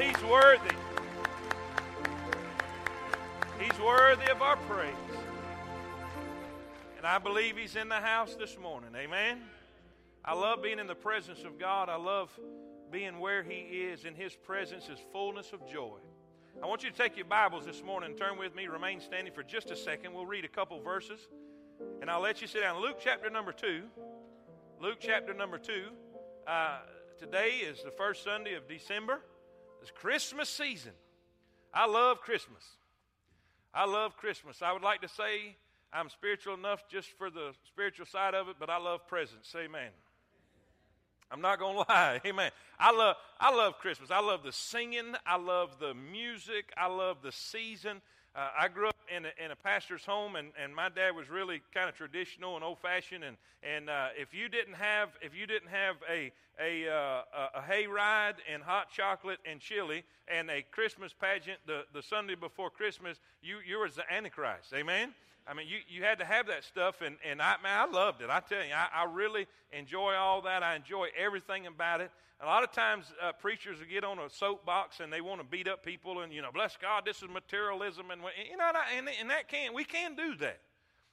He's worthy. He's worthy of our praise. And I believe He's in the house this morning. Amen. I love being in the presence of God. I love being where He is. In His presence is fullness of joy. I want you to take your Bibles this morning and turn with me. Remain standing for just a second. We'll read a couple verses and I'll let you sit down. Luke chapter number 2. Luke chapter number 2. Uh, today is the first Sunday of December. It's Christmas season. I love Christmas. I love Christmas. I would like to say I'm spiritual enough just for the spiritual side of it, but I love presents. Amen. I'm not to lie. Amen. I love, I love Christmas. I love the singing. I love the music. I love the season. Uh, I grew up in a, in a pastor's home, and, and my dad was really kind of traditional and old fashioned. And, and uh, if you didn't have if you didn't have a a, uh, a hay ride and hot chocolate and chili and a Christmas pageant the, the Sunday before Christmas, you you was the Antichrist. Amen. I mean, you, you had to have that stuff, and, and I, man, I loved it. I tell you, I, I really enjoy all that. I enjoy everything about it. A lot of times, uh, preachers will get on a soapbox and they want to beat up people, and, you know, bless God, this is materialism. And, you know, and, and that can, we can do that.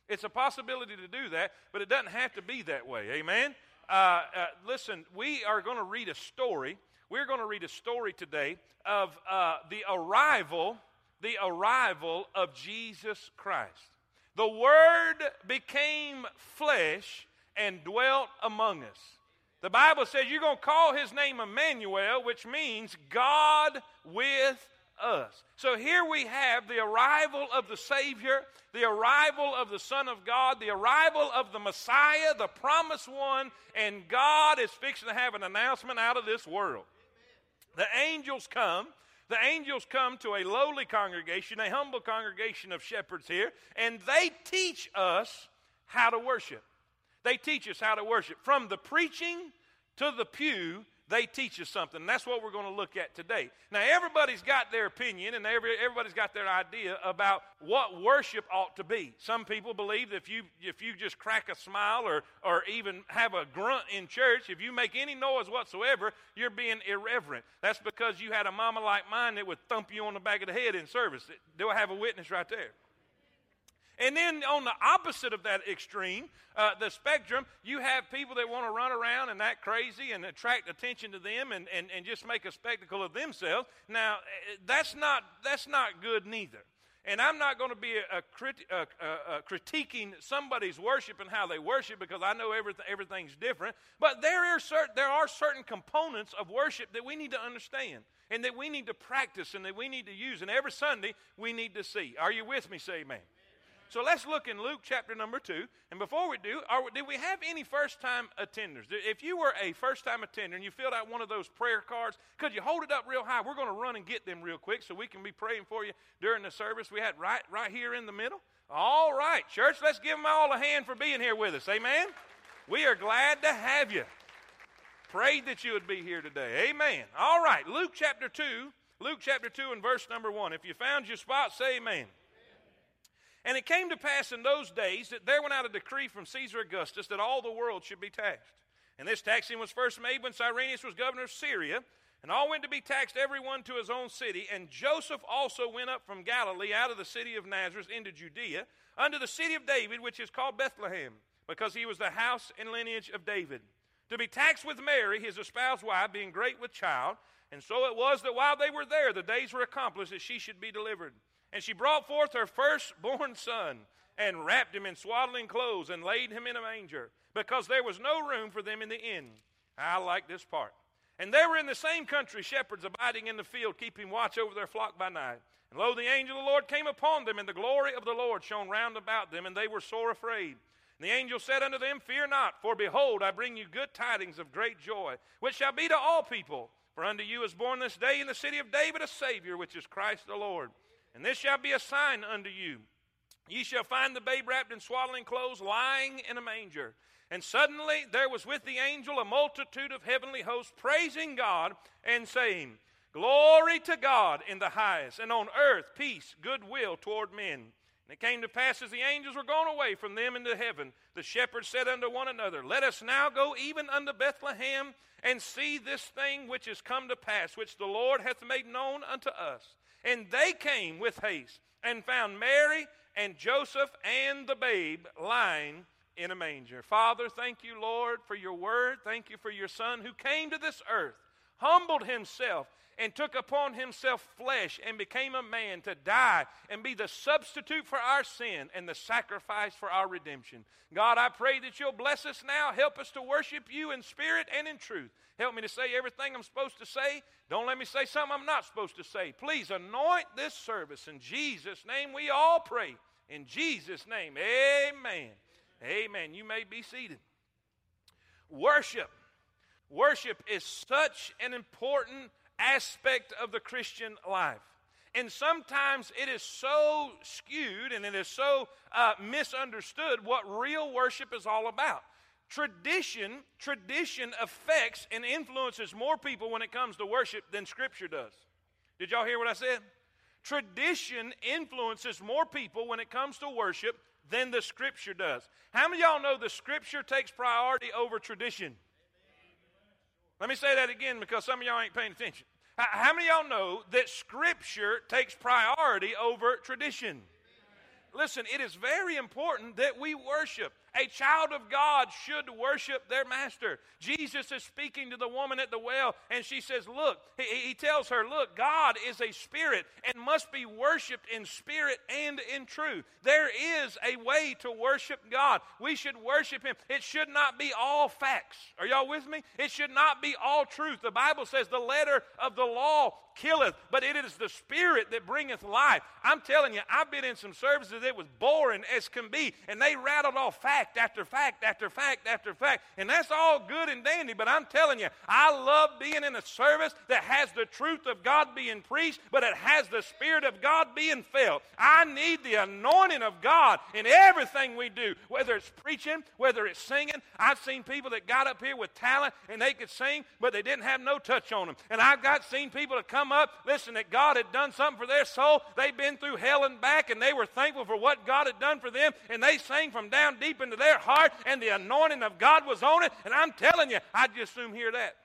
It's a possibility to do that, but it doesn't have to be that way. Amen? Uh, uh, listen, we are going to read a story. We're going to read a story today of uh, the arrival, the arrival of Jesus Christ. The Word became flesh and dwelt among us. The Bible says you're going to call his name Emmanuel, which means God with us. So here we have the arrival of the Savior, the arrival of the Son of God, the arrival of the Messiah, the promised one, and God is fixing to have an announcement out of this world. The angels come the angels come to a lowly congregation, a humble congregation of shepherds here, and they teach us how to worship. They teach us how to worship. From the preaching to the pew, they teach us something. And that's what we're going to look at today. Now, everybody's got their opinion and every, everybody's got their idea about what worship ought to be. Some people believe that if you, if you just crack a smile or, or even have a grunt in church, if you make any noise whatsoever, you're being irreverent. That's because you had a mama like mine that would thump you on the back of the head in service. Do I have a witness right there? And then on the opposite of that extreme, uh, the spectrum, you have people that want to run around and act crazy and attract attention to them and, and, and just make a spectacle of themselves. Now, eh, that's not, that's not good neither. And I'm not going to be a, a, a, a, critiquing somebody's worship and how they worship because I know everything, everything's different. But there are, certain, there are certain components of worship that we need to understand and that we need to practice and that we need to use. And every Sunday we need to see. Are you with me? Say amen. So let's look in Luke chapter number two. And before we do, are, did we have any first time attenders? If you were a first time attender and you filled out one of those prayer cards, could you hold it up real high? We're going to run and get them real quick so we can be praying for you during the service. We had right, right here in the middle. All right, church, let's give them all a hand for being here with us. Amen. We are glad to have you. Prayed that you would be here today. Amen. All right, Luke chapter 2. Luke chapter 2 and verse number 1. If you found your spot, say amen. And it came to pass in those days that there went out a decree from Caesar Augustus that all the world should be taxed. And this taxing was first made when Cyrenius was governor of Syria, and all went to be taxed, every one to his own city. And Joseph also went up from Galilee out of the city of Nazareth into Judea, unto the city of David, which is called Bethlehem, because he was the house and lineage of David, to be taxed with Mary, his espoused wife, being great with child. And so it was that while they were there, the days were accomplished that she should be delivered. And she brought forth her firstborn son and wrapped him in swaddling clothes and laid him in a manger because there was no room for them in the inn. I like this part. And they were in the same country, shepherds abiding in the field, keeping watch over their flock by night. And lo, the angel of the Lord came upon them, and the glory of the Lord shone round about them, and they were sore afraid. And the angel said unto them, Fear not, for behold, I bring you good tidings of great joy, which shall be to all people. For unto you is born this day in the city of David a Savior, which is Christ the Lord. And this shall be a sign unto you. Ye shall find the babe wrapped in swaddling clothes, lying in a manger. And suddenly there was with the angel a multitude of heavenly hosts praising God and saying, Glory to God in the highest, and on earth peace, goodwill toward men. And it came to pass as the angels were gone away from them into heaven, the shepherds said unto one another, Let us now go even unto Bethlehem and see this thing which is come to pass, which the Lord hath made known unto us. And they came with haste and found Mary and Joseph and the babe lying in a manger. Father, thank you, Lord, for your word. Thank you for your Son who came to this earth, humbled himself, and took upon himself flesh and became a man to die and be the substitute for our sin and the sacrifice for our redemption. God, I pray that you'll bless us now. Help us to worship you in spirit and in truth. Help me to say everything I'm supposed to say. Don't let me say something I'm not supposed to say. Please anoint this service. In Jesus' name we all pray. In Jesus' name, amen. Amen. You may be seated. Worship. Worship is such an important aspect of the Christian life. And sometimes it is so skewed and it is so uh, misunderstood what real worship is all about. Tradition, tradition affects and influences more people when it comes to worship than Scripture does. Did y'all hear what I said? Tradition influences more people when it comes to worship than the Scripture does. How many y'all know the Scripture takes priority over tradition? Let me say that again because some of y'all ain't paying attention. How many y'all know that Scripture takes priority over tradition? Listen, it is very important that we worship. A child of God should worship their master. Jesus is speaking to the woman at the well, and she says, Look, he, he, tells her, Look, God is a spirit and must be worshiped in spirit and in truth. There is a way to worship God. We should worship Him. It should not be all facts. Are y'all with me? It should not be all truth. The Bible says the letter of the law killeth, but it is the spirit that bringeth life. I'm telling you, I've been in some services that was boring as can be, and they rattled off facts fact after fact after fact after fact. And that's all good and dandy, but I'm telling you, I love being in a service that has the truth of God being preached, but it has the Spirit of God being felt. I need the anointing of God in everything we do, whether it's preaching, whether it's singing. I've seen people that got up here with talent and they could sing, but they didn't have no touch on them. And I've got seen people that come up, listen, that God had done something for their soul. They've been through hell and back, and they were thankful for what God had done for them, and they sang from down deep into their heart, and the anointing of God was on it. And I'm telling you, I just soon hear that.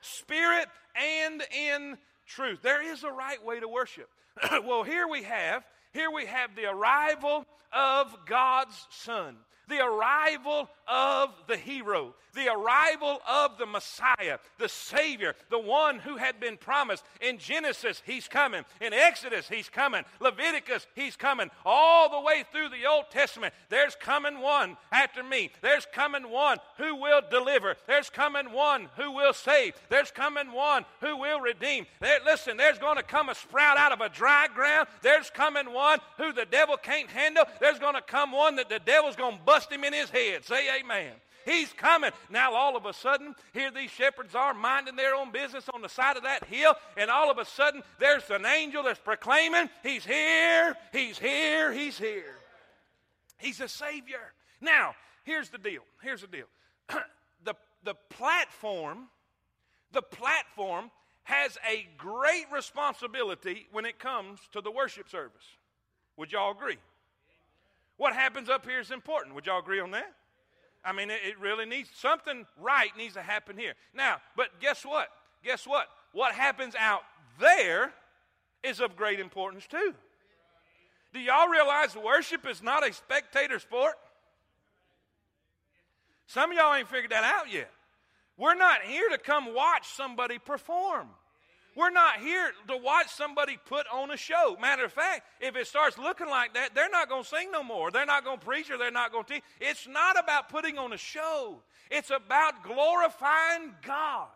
Spirit and in truth. There is a right way to worship. well, here we have, here we have the arrival of God's Son the arrival of the hero, the arrival of the Messiah, the Savior, the one who had been promised. In Genesis, he's coming. In Exodus, he's coming. Leviticus, he's coming. All the way through the Old Testament, there's coming one after me. There's coming one who will deliver. There's coming one who will save. There's coming one who will redeem. There, listen, there's going to come a sprout out of a dry ground. There's coming one who the devil can't handle. There's going to come one that the devil's going to bust him in his head. Say amen. He's coming. Now, all of a sudden, here these shepherds are minding their own business on the side of that hill, and all of a sudden, there's an angel that's proclaiming, He's here, He's here, He's here. He's a Savior. Now, here's the deal. Here's the deal. the, the platform, the platform has a great responsibility when it comes to the worship service. Would y'all agree? What happens up here is important. Would y'all agree on that? I mean, it, it really needs something right needs to happen here. Now, but guess what? Guess what? What happens out there is of great importance too. Do y'all realize worship is not a spectator sport? Some of y'all ain't figured that out yet. We're not here to come watch somebody perform. We're not here to watch somebody put on a show. Matter of fact, if it starts looking like that, they're not going to sing no more. They're not going to preach or they're not going to teach. It's not about putting on a show, it's about glorifying God.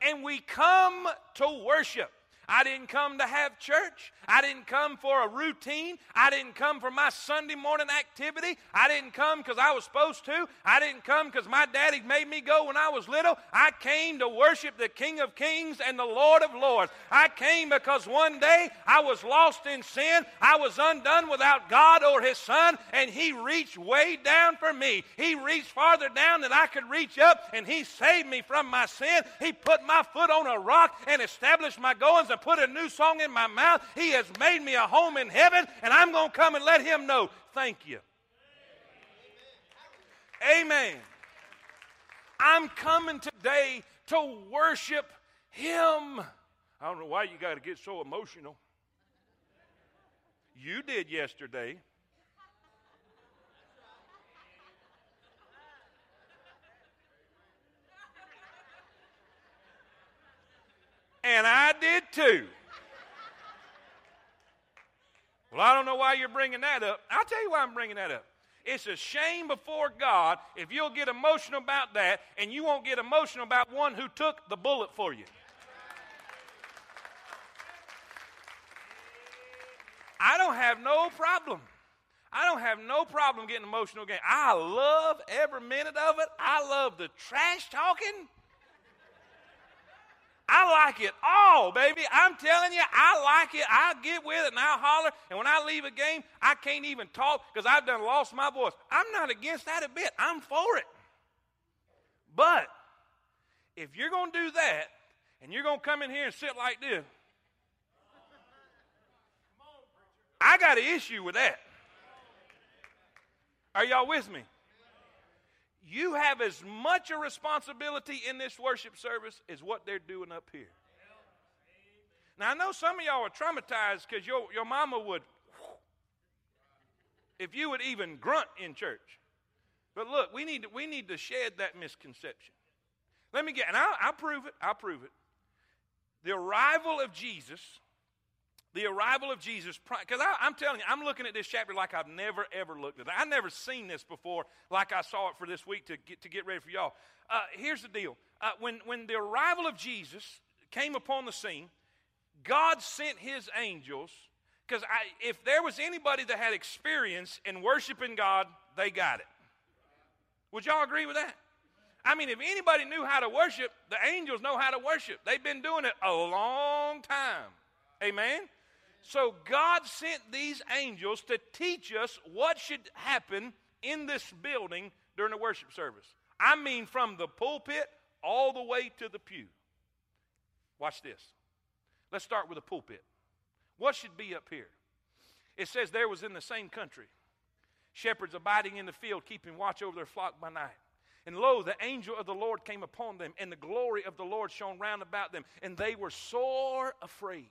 And we come to worship. I didn't come to have church. I didn't come for a routine. I didn't come for my Sunday morning activity. I didn't come because I was supposed to. I didn't come because my daddy made me go when I was little. I came to worship the King of Kings and the Lord of Lords. I came because one day I was lost in sin. I was undone without God or His Son, and He reached way down for me. He reached farther down than I could reach up, and He saved me from my sin. He put my foot on a rock and established my goings put a new song in my mouth. He has made me a home in heaven, and I'm going to come and let Him know. Thank you. Amen. I'm coming today to worship Him. I don't know why you got to get so emotional. You did yesterday. And I did too. Well, I don't know why you're bringing that up. I'll tell you why I'm bringing that up. It's a shame before God if you'll get emotional about that and you won't get emotional about one who took the bullet for you. I don't have no problem. I don't have no problem getting emotional again. I love every minute of it. I love the trash talking. I like it all, baby. I'm telling you, I like it. I'll get with it and I'll holler. And when I leave a game, I can't even talk because I've done lost my voice. I'm not against that a bit. I'm for it. But if you're going to do that and you're going to come in here and sit like this, I got an issue with that. Are y'all with me? You have as much a responsibility in this worship service as what they're doing up here. Now, I know some of y'all are traumatized because your, your mama would, if you would even grunt in church. But look, we need to, we need to shed that misconception. Let me get, and I'll, I'll prove it, I'll prove it. The arrival of Jesus the arrival of Jesus, because I'm telling you, I'm looking at this chapter like I've never ever looked at it. I've never seen this before, like I saw it for this week to get to get ready for y'all. Uh, here's the deal: uh, when when the arrival of Jesus came upon the scene, God sent His angels. Because if there was anybody that had experience in worshiping God, they got it. Would y'all agree with that? I mean, if anybody knew how to worship, the angels know how to worship. They've been doing it a long time. Amen? So God sent these angels to teach us what should happen in this building during the worship service. I mean, from the pulpit all the way to the pew. Watch this. Let's start with the pulpit. What should be up here? It says there was in the same country shepherds abiding in the field, keeping watch over their flock by night. And lo, the angel of the Lord came upon them, and the glory of the Lord shone round about them, and they were sore afraid.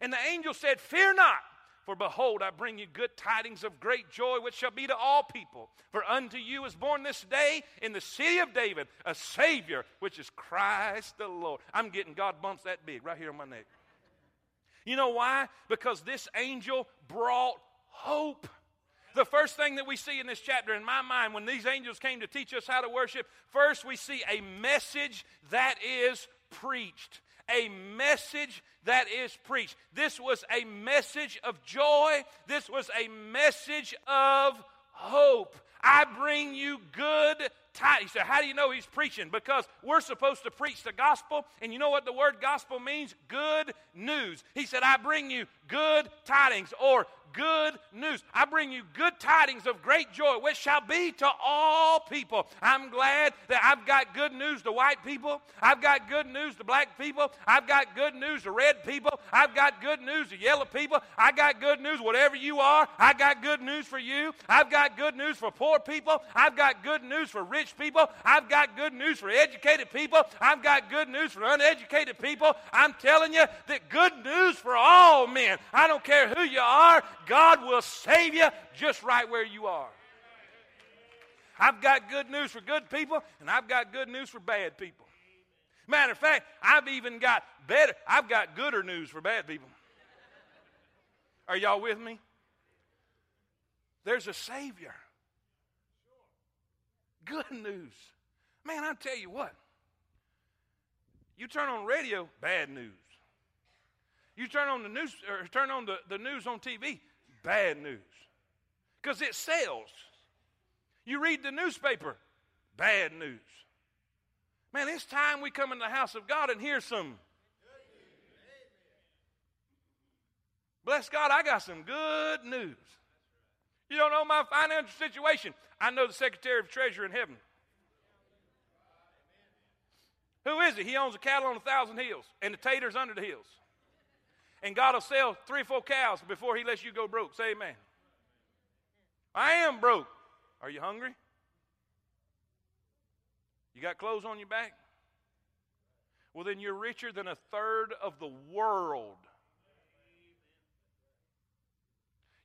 And the angel said, Fear not, for behold, I bring you good tidings of great joy, which shall be to all people. For unto you is born this day in the city of David a Savior, which is Christ the Lord. I'm getting God bumps that big right here on my neck. You know why? Because this angel brought hope. The first thing that we see in this chapter, in my mind, when these angels came to teach us how to worship, first we see a message that is preached a message that is preached. This was a message of joy, this was a message of hope. I bring you good tidings. He said, How do you know he's preaching? Because we're supposed to preach the gospel, and you know what the word gospel means? Good news. He said, I bring you good tidings or good news. I bring you good tidings of great joy, which shall be to all people. I'm glad that I've got good news to white people. I've got good news to black people. I've got good news to red people. I've got good news to yellow people. I got good news, whatever you are. I got good news for you. I've got good news for poor people. I've got good news for rich people. I've got good news for educated people. I've got good news for uneducated people. I'm telling you that good news for all men. I don't care who you are. God will save you just right where you are. I've got good news for good people, and I've got good news for bad people. Matter of fact, I've even got better, I've got gooder news for bad people. Are y'all with me? There's a Savior. Good news. Man, I tell you what. You turn on radio, bad news. You turn on the news or turn on the, the news on TV, bad news. Because it sells. You read the newspaper, bad news. Man, it's time we come in the house of God and hear some. Bless God, I got some good news. You don't know my financial situation. I know the Secretary of Treasury in heaven. Who is he? He owns the cattle on a thousand hills and the taters under the hills. And God will sell three or four cows before He lets you go broke. Say amen. I am broke. Are you hungry? You got clothes on your back? Well, then you're richer than a third of the world.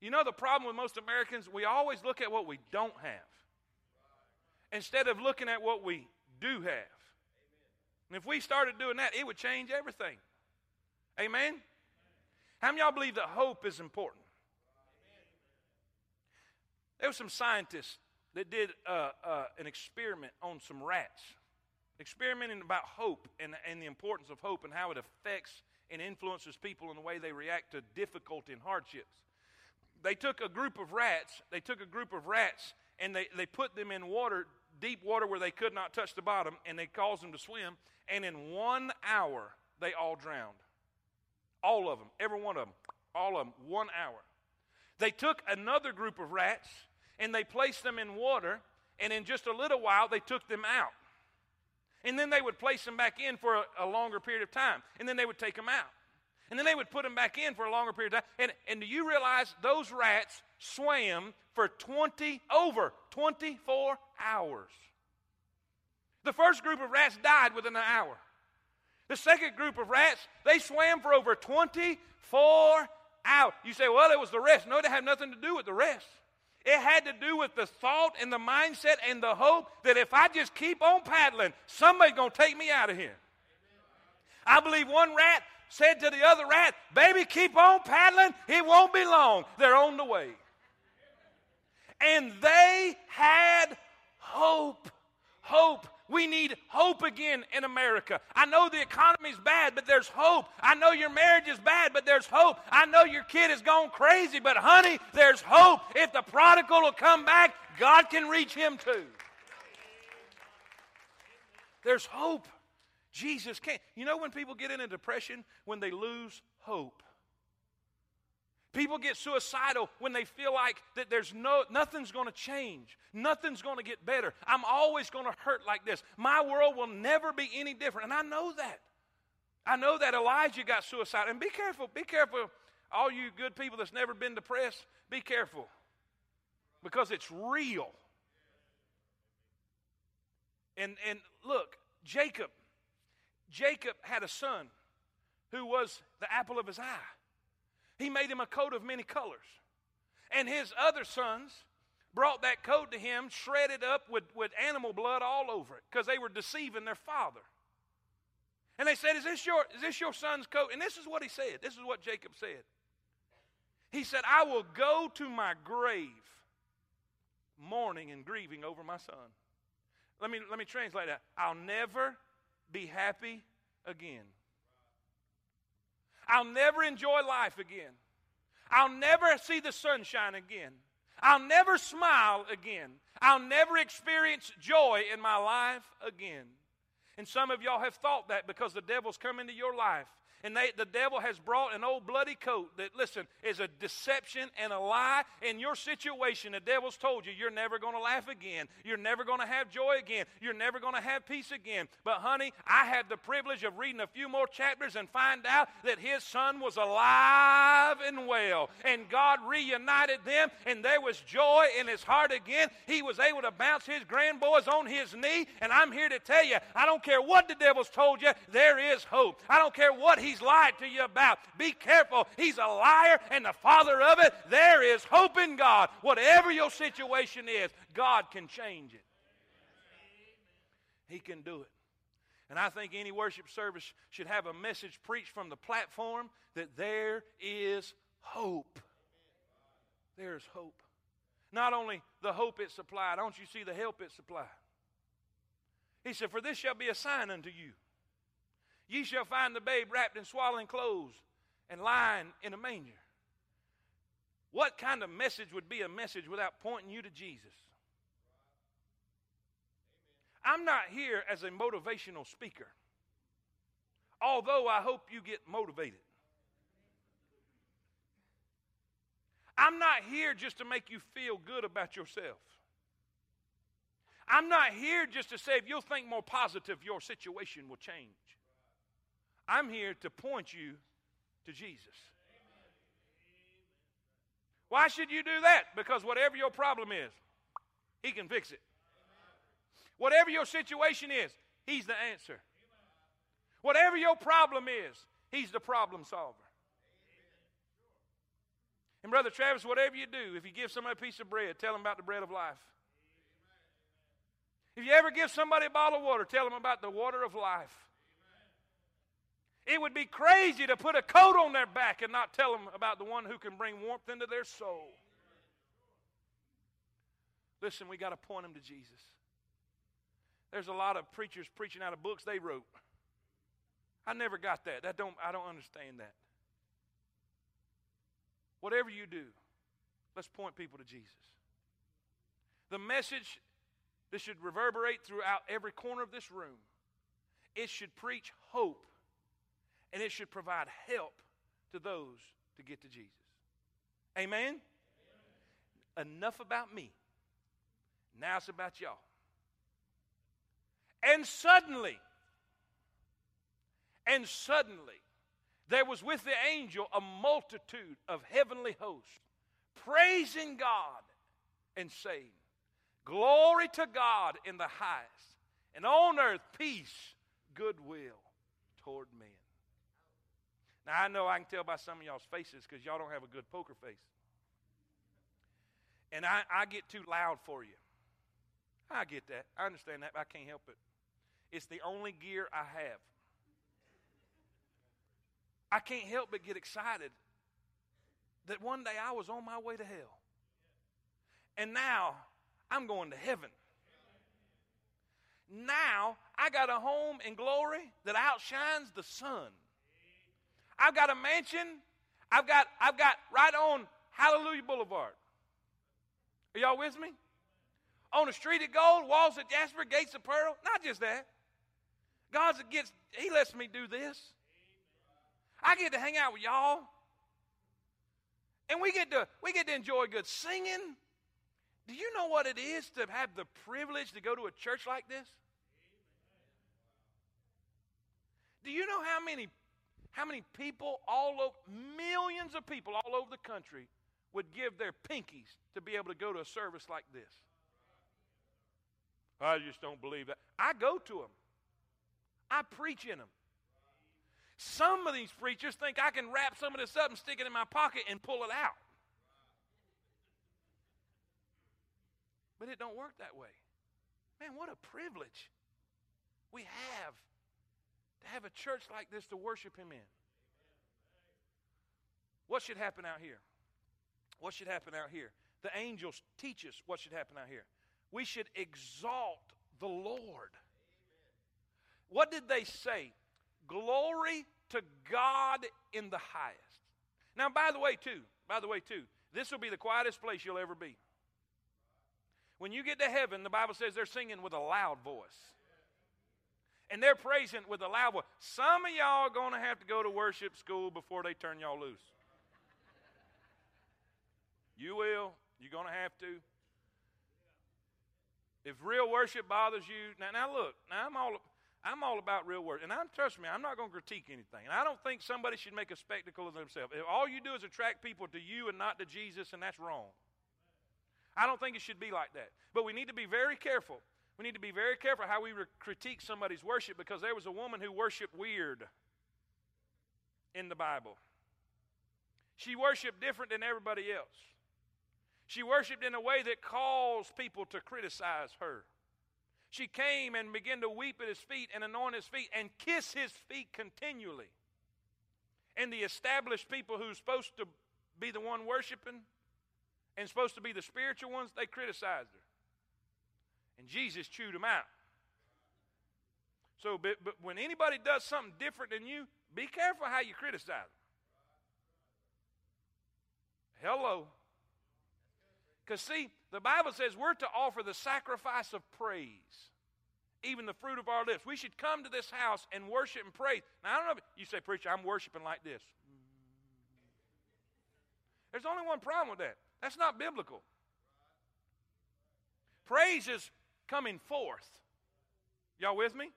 You know the problem with most Americans? We always look at what we don't have instead of looking at what we do have. And if we started doing that, it would change everything. Amen? How many y'all believe that hope is important? There were some scientists that did uh, uh, an experiment on some rats, experimenting about hope and, and the importance of hope and how it affects and influences people in the way they react to difficulty and hardships. They took a group of rats, they took a group of rats and they, they put them in water, deep water where they could not touch the bottom, and they caused them to swim. And in one hour, they all drowned. All of them, every one of them, all of them, one hour. They took another group of rats and they placed them in water, and in just a little while, they took them out. And then they would place them back in for a, a longer period of time, and then they would take them out. And then they would put them back in for a longer period of time. And, and do you realize those rats swam for 20, over 24 hours? The first group of rats died within an hour. The second group of rats, they swam for over 24 hours. You say, well, it was the rest. No, it had nothing to do with the rest. It had to do with the thought and the mindset and the hope that if I just keep on paddling, somebody's going to take me out of here. I believe one rat said to the other rat, Baby, keep on paddling. It won't be long. They're on the way. And they had hope. Hope. We need hope again in America. I know the economy's bad, but there's hope. I know your marriage is bad, but there's hope. I know your kid has gone crazy, but honey, there's hope. If the prodigal will come back, God can reach him too. There's hope. Jesus can't. You know when people get in a depression? When they lose hope. People get suicidal when they feel like that there's no nothing's going to change. Nothing's going to get better. I'm always going to hurt like this. My world will never be any different. And I know that. I know that Elijah got suicidal. And be careful, be careful all you good people that's never been depressed, be careful. Because it's real. And and look, Jacob Jacob had a son who was the apple of his eye. He made him a coat of many colors. And his other sons brought that coat to him, shredded up with, with animal blood all over it, because they were deceiving their father. And they said, is this, your, is this your son's coat? And this is what he said. This is what Jacob said. He said, I will go to my grave mourning and grieving over my son. Let me, let me translate that. I'll never be happy again. I'll never enjoy life again. I'll never see the sunshine again. I'll never smile again. I'll never experience joy in my life again. And some of y'all have thought that because the devil's come into your life and they, the devil has brought an old bloody coat that, listen, is a deception and a lie. In your situation, the devil's told you you're never going to laugh again. You're never going to have joy again. You're never going to have peace again. But, honey, I had the privilege of reading a few more chapters and find out that his son was alive and well. And God reunited them, and there was joy in his heart again. He was able to bounce his grandboys on his knee. And I'm here to tell you, I don't care what the devil's told you, there is hope. I don't care what he he's lied to you about. Be careful. He's a liar and the father of it. There is hope in God. Whatever your situation is, God can change it. He can do it. And I think any worship service should have a message preached from the platform that there is hope. There's hope. Not only the hope it supplied, don't you see the help it supplied? He said, For this shall be a sign unto you. Ye shall find the babe wrapped in swaddling clothes and lying in a manger. What kind of message would be a message without pointing you to Jesus? I'm not here as a motivational speaker, although I hope you get motivated. I'm not here just to make you feel good about yourself. I'm not here just to say if you'll think more positive, your situation will change. I'm here to point you to Jesus. Why should you do that? Because whatever your problem is, He can fix it. Whatever your situation is, He's the answer. Whatever your problem is, He's the problem solver. And Brother Travis, whatever you do, if you give somebody a piece of bread, tell them about the bread of life. If you ever give somebody a bottle of water, tell them about the water of life. It would be crazy to put a coat on their back and not tell them about the one who can bring warmth into their soul. Listen, we got to point them to Jesus. There's a lot of preachers preaching out of books they wrote. I never got that. That don't I don't understand that. Whatever you do, let's point people to Jesus. The message that should reverberate throughout every corner of this room. It should preach hope and it should provide help to those to get to Jesus. Amen? Amen? Enough about me. Now it's about y'all. And suddenly, and suddenly, there was with the angel a multitude of heavenly hosts praising God and saying, Glory to God in the highest, and on earth peace, goodwill toward men. Now, I know I can tell by some of y'all's faces because y'all don't have a good poker face. And I, I get too loud for you. I get that. I understand that, but I can't help it. It's the only gear I have. I can't help but get excited that one day I was on my way to hell. And now I'm going to heaven. Now I got a home in glory that outshines the sun. I've got a mansion. I've got, I've got right on Hallelujah Boulevard. Are y'all with me? On the street of gold, walls of jasper, gates of pearl. Not just that. God's against, He lets me do this. I get to hang out with y'all. And we get to we get to enjoy good singing. Do you know what it is to have the privilege to go to a church like this? Do you know how many how many people all over, millions of people all over the country would give their pinkies to be able to go to a service like this? I just don't believe that. I go to them, I preach in them. Some of these preachers think I can wrap some of this up and stick it in my pocket and pull it out. But it don't work that way. Man, what a privilege we have to have a church like this to worship Him in. What should happen out here? What should happen out here? The angels teach us what should happen out here. We should exalt the Lord. What did they say? Glory to God in the highest. Now, by the way, too, by the way, too, this will be the quietest place you'll ever be. When you get to heaven, the Bible says they're singing with a loud voice and they're praising with a loud voice. Some of y'all are going to have to go to worship school before they turn y'all loose. You will. You're going to have to. If real worship bothers you, now, now look, now I'm all, I'm all about real worship. And I'm, trust me, I'm not going to critique anything. And I don't think somebody should make a spectacle of themselves. If all you do is attract people to you and not to Jesus, and that's wrong. I don't think it should be like that. But we need to be very careful we need to be very careful how we critique somebody's worship because there was a woman who worshiped weird in the Bible. She worshiped different than everybody else. She worshiped in a way that caused people to criticize her. She came and began to weep at his feet and anoint his feet and kiss his feet continually. And the established people who's supposed to be the one worshiping and supposed to be the spiritual ones, they criticized her. And Jesus chewed them out. So, but, but when anybody does something different than you, be careful how you criticize them. Hello. Because, see, the Bible says we're to offer the sacrifice of praise, even the fruit of our lips. We should come to this house and worship and praise. Now, I don't know if you say, Preacher, I'm worshiping like this. There's only one problem with that. That's not biblical. Praise is coming forth. Y'all with me?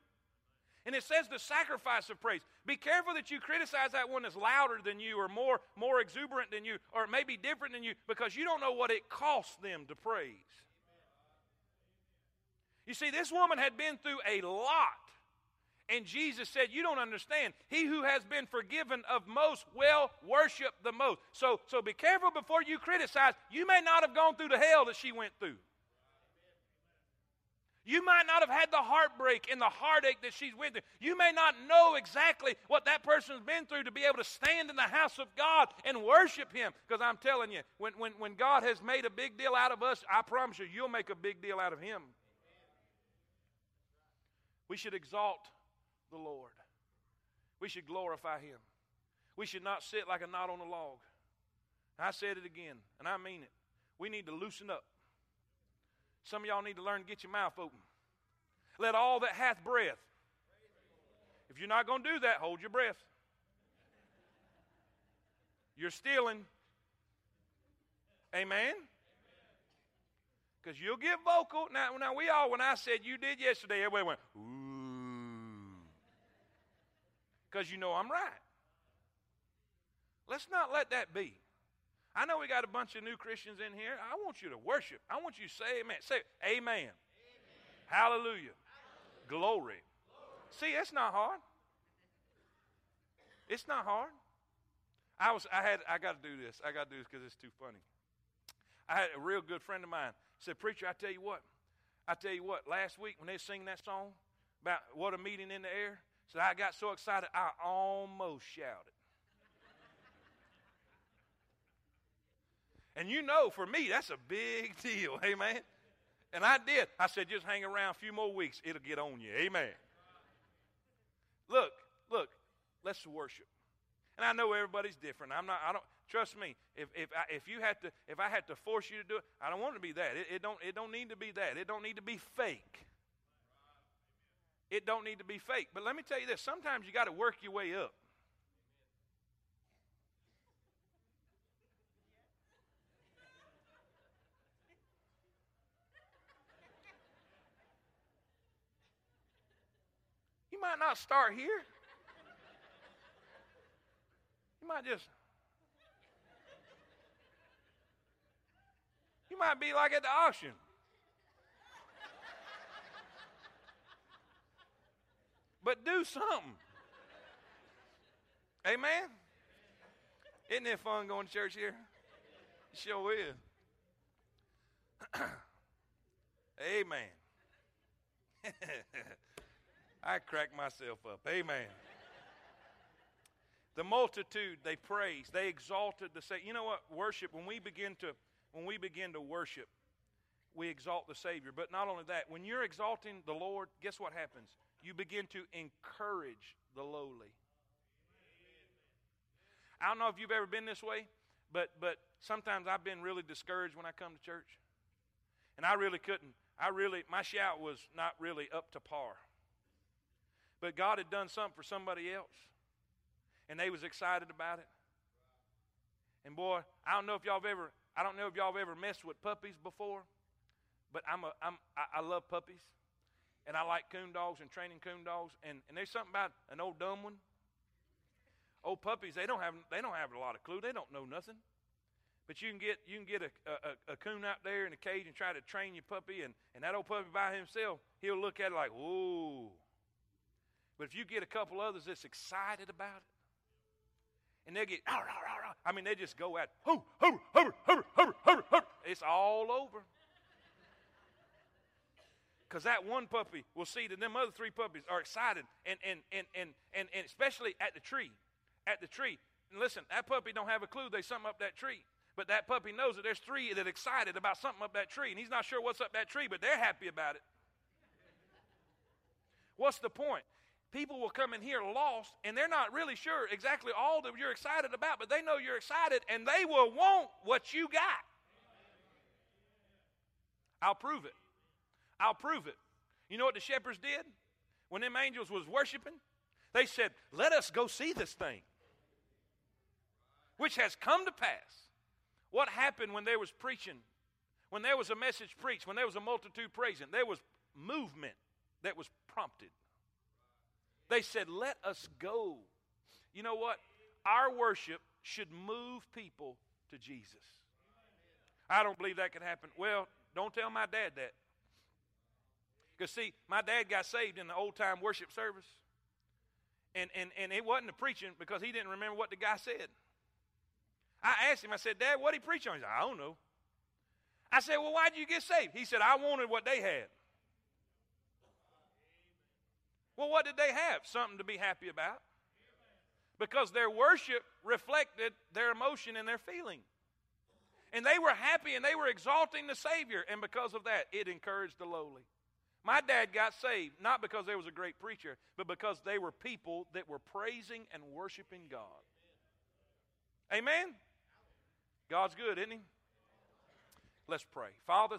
And it says the sacrifice of praise. Be careful that you criticize that one that's louder than you or more, more exuberant than you or maybe different than you because you don't know what it costs them to praise. You see, this woman had been through a lot. And Jesus said, You don't understand. He who has been forgiven of most will worship the most. So, so be careful before you criticize. You may not have gone through the hell that she went through. You might not have had the heartbreak and the heartache that she's went through. You may not know exactly what that person's been through to be able to stand in the house of God and worship Him. Because I'm telling you, when, when, when God has made a big deal out of us, I promise you, you'll make a big deal out of Him. We should exalt the Lord. We should glorify Him. We should not sit like a knot on a log. I said it again, and I mean it. We need to loosen up. Some of y'all need to learn to get your mouth open. Let all that hath breath. If you're not going to do that, hold your breath. You're stealing. Amen? Because you'll get vocal. Now, now, we all, when I said you did yesterday, everybody went, ooh. Because you know I'm right. Let's not let that be. I know we got a bunch of new Christians in here. I want you to worship. I want you to say amen. Say amen. amen. Hallelujah. Hallelujah. Glory. Glory. See, it's not hard. It's not hard. I was I had I got to do this. I got to do this because it's too funny. I had a real good friend of mine said, "Preacher, I tell you what. I tell you what. Last week when they sing that song about what a meeting in the air, said I got so excited I almost shouted." And you know, for me, that's a big deal. Amen. And I did. I said, just hang around a few more weeks. It'll get on you. Amen. Look, look, let's worship. And I know everybody's different. I'm not, I don't, trust me, if, if, I, if you had to, if I had to force you to do it, I don't want to be that. It, it, don't, it don't need to be that. It don't need to be fake. It don't need to be fake. But let me tell you this, sometimes you got to work your way up. Might not start here. You might just. You might be like at the auction. But do something. Amen? Isn't it fun going to church here? It sure is. Amen. I crack myself up. Amen. the multitude, they praised, they exalted the Savior. You know what? Worship, when we begin to when we begin to worship, we exalt the Savior. But not only that, when you're exalting the Lord, guess what happens? You begin to encourage the lowly. I don't know if you've ever been this way, but but sometimes I've been really discouraged when I come to church. And I really couldn't. I really my shout was not really up to par. But God had done something for somebody else, and they was excited about it. And boy, I don't know if y'all have ever, I don't know if y'all have ever messed with puppies before, but I'm a, I'm, I, love puppies, and I like coon dogs and training coon dogs. And, and there's something about an old dumb one. Old puppies, they don't have, they don't have a lot of clue. They don't know nothing. But you can get you can get a, a, a, coon out there in a cage and try to train your puppy, and, and that old puppy by himself, he'll look at it like, whoa, but if you get a couple others that's excited about it, and they get, rah, rah, rah, I mean, they just go at, hoo, hoo, hoo, hoo, hoo, hoo, hoo. It's all over. Because that one puppy will see that them other three puppies are excited, and, and, and, and, and, and especially at the tree. At the tree. And listen, that puppy don't have a clue there's something up that tree. But that puppy knows that there's three that excited about something up that tree, and he's not sure what's up that tree, but they're happy about it. What's the point? People will come in here lost and they're not really sure exactly all that you're excited about, but they know you're excited and they will want what you got. I'll prove it. I'll prove it. You know what the shepherds did when them angels was worshiping? They said, "Let us go see this thing." Which has come to pass. What happened when there was preaching? When there was a message preached, when there was a multitude praising, there was movement that was prompted. They said, Let us go. You know what? Our worship should move people to Jesus. I don't believe that could happen. Well, don't tell my dad that. Because, see, my dad got saved in the old time worship service. And, and, and it wasn't the preaching because he didn't remember what the guy said. I asked him, I said, Dad, what did he preach on? He said, I don't know. I said, Well, why did you get saved? He said, I wanted what they had. Well, what did they have? Something to be happy about. Because their worship reflected their emotion and their feeling. And they were happy and they were exalting the Savior. And because of that, it encouraged the lowly. My dad got saved not because there was a great preacher, but because they were people that were praising and worshiping God. Amen? God's good, isn't He? Let's pray. Father,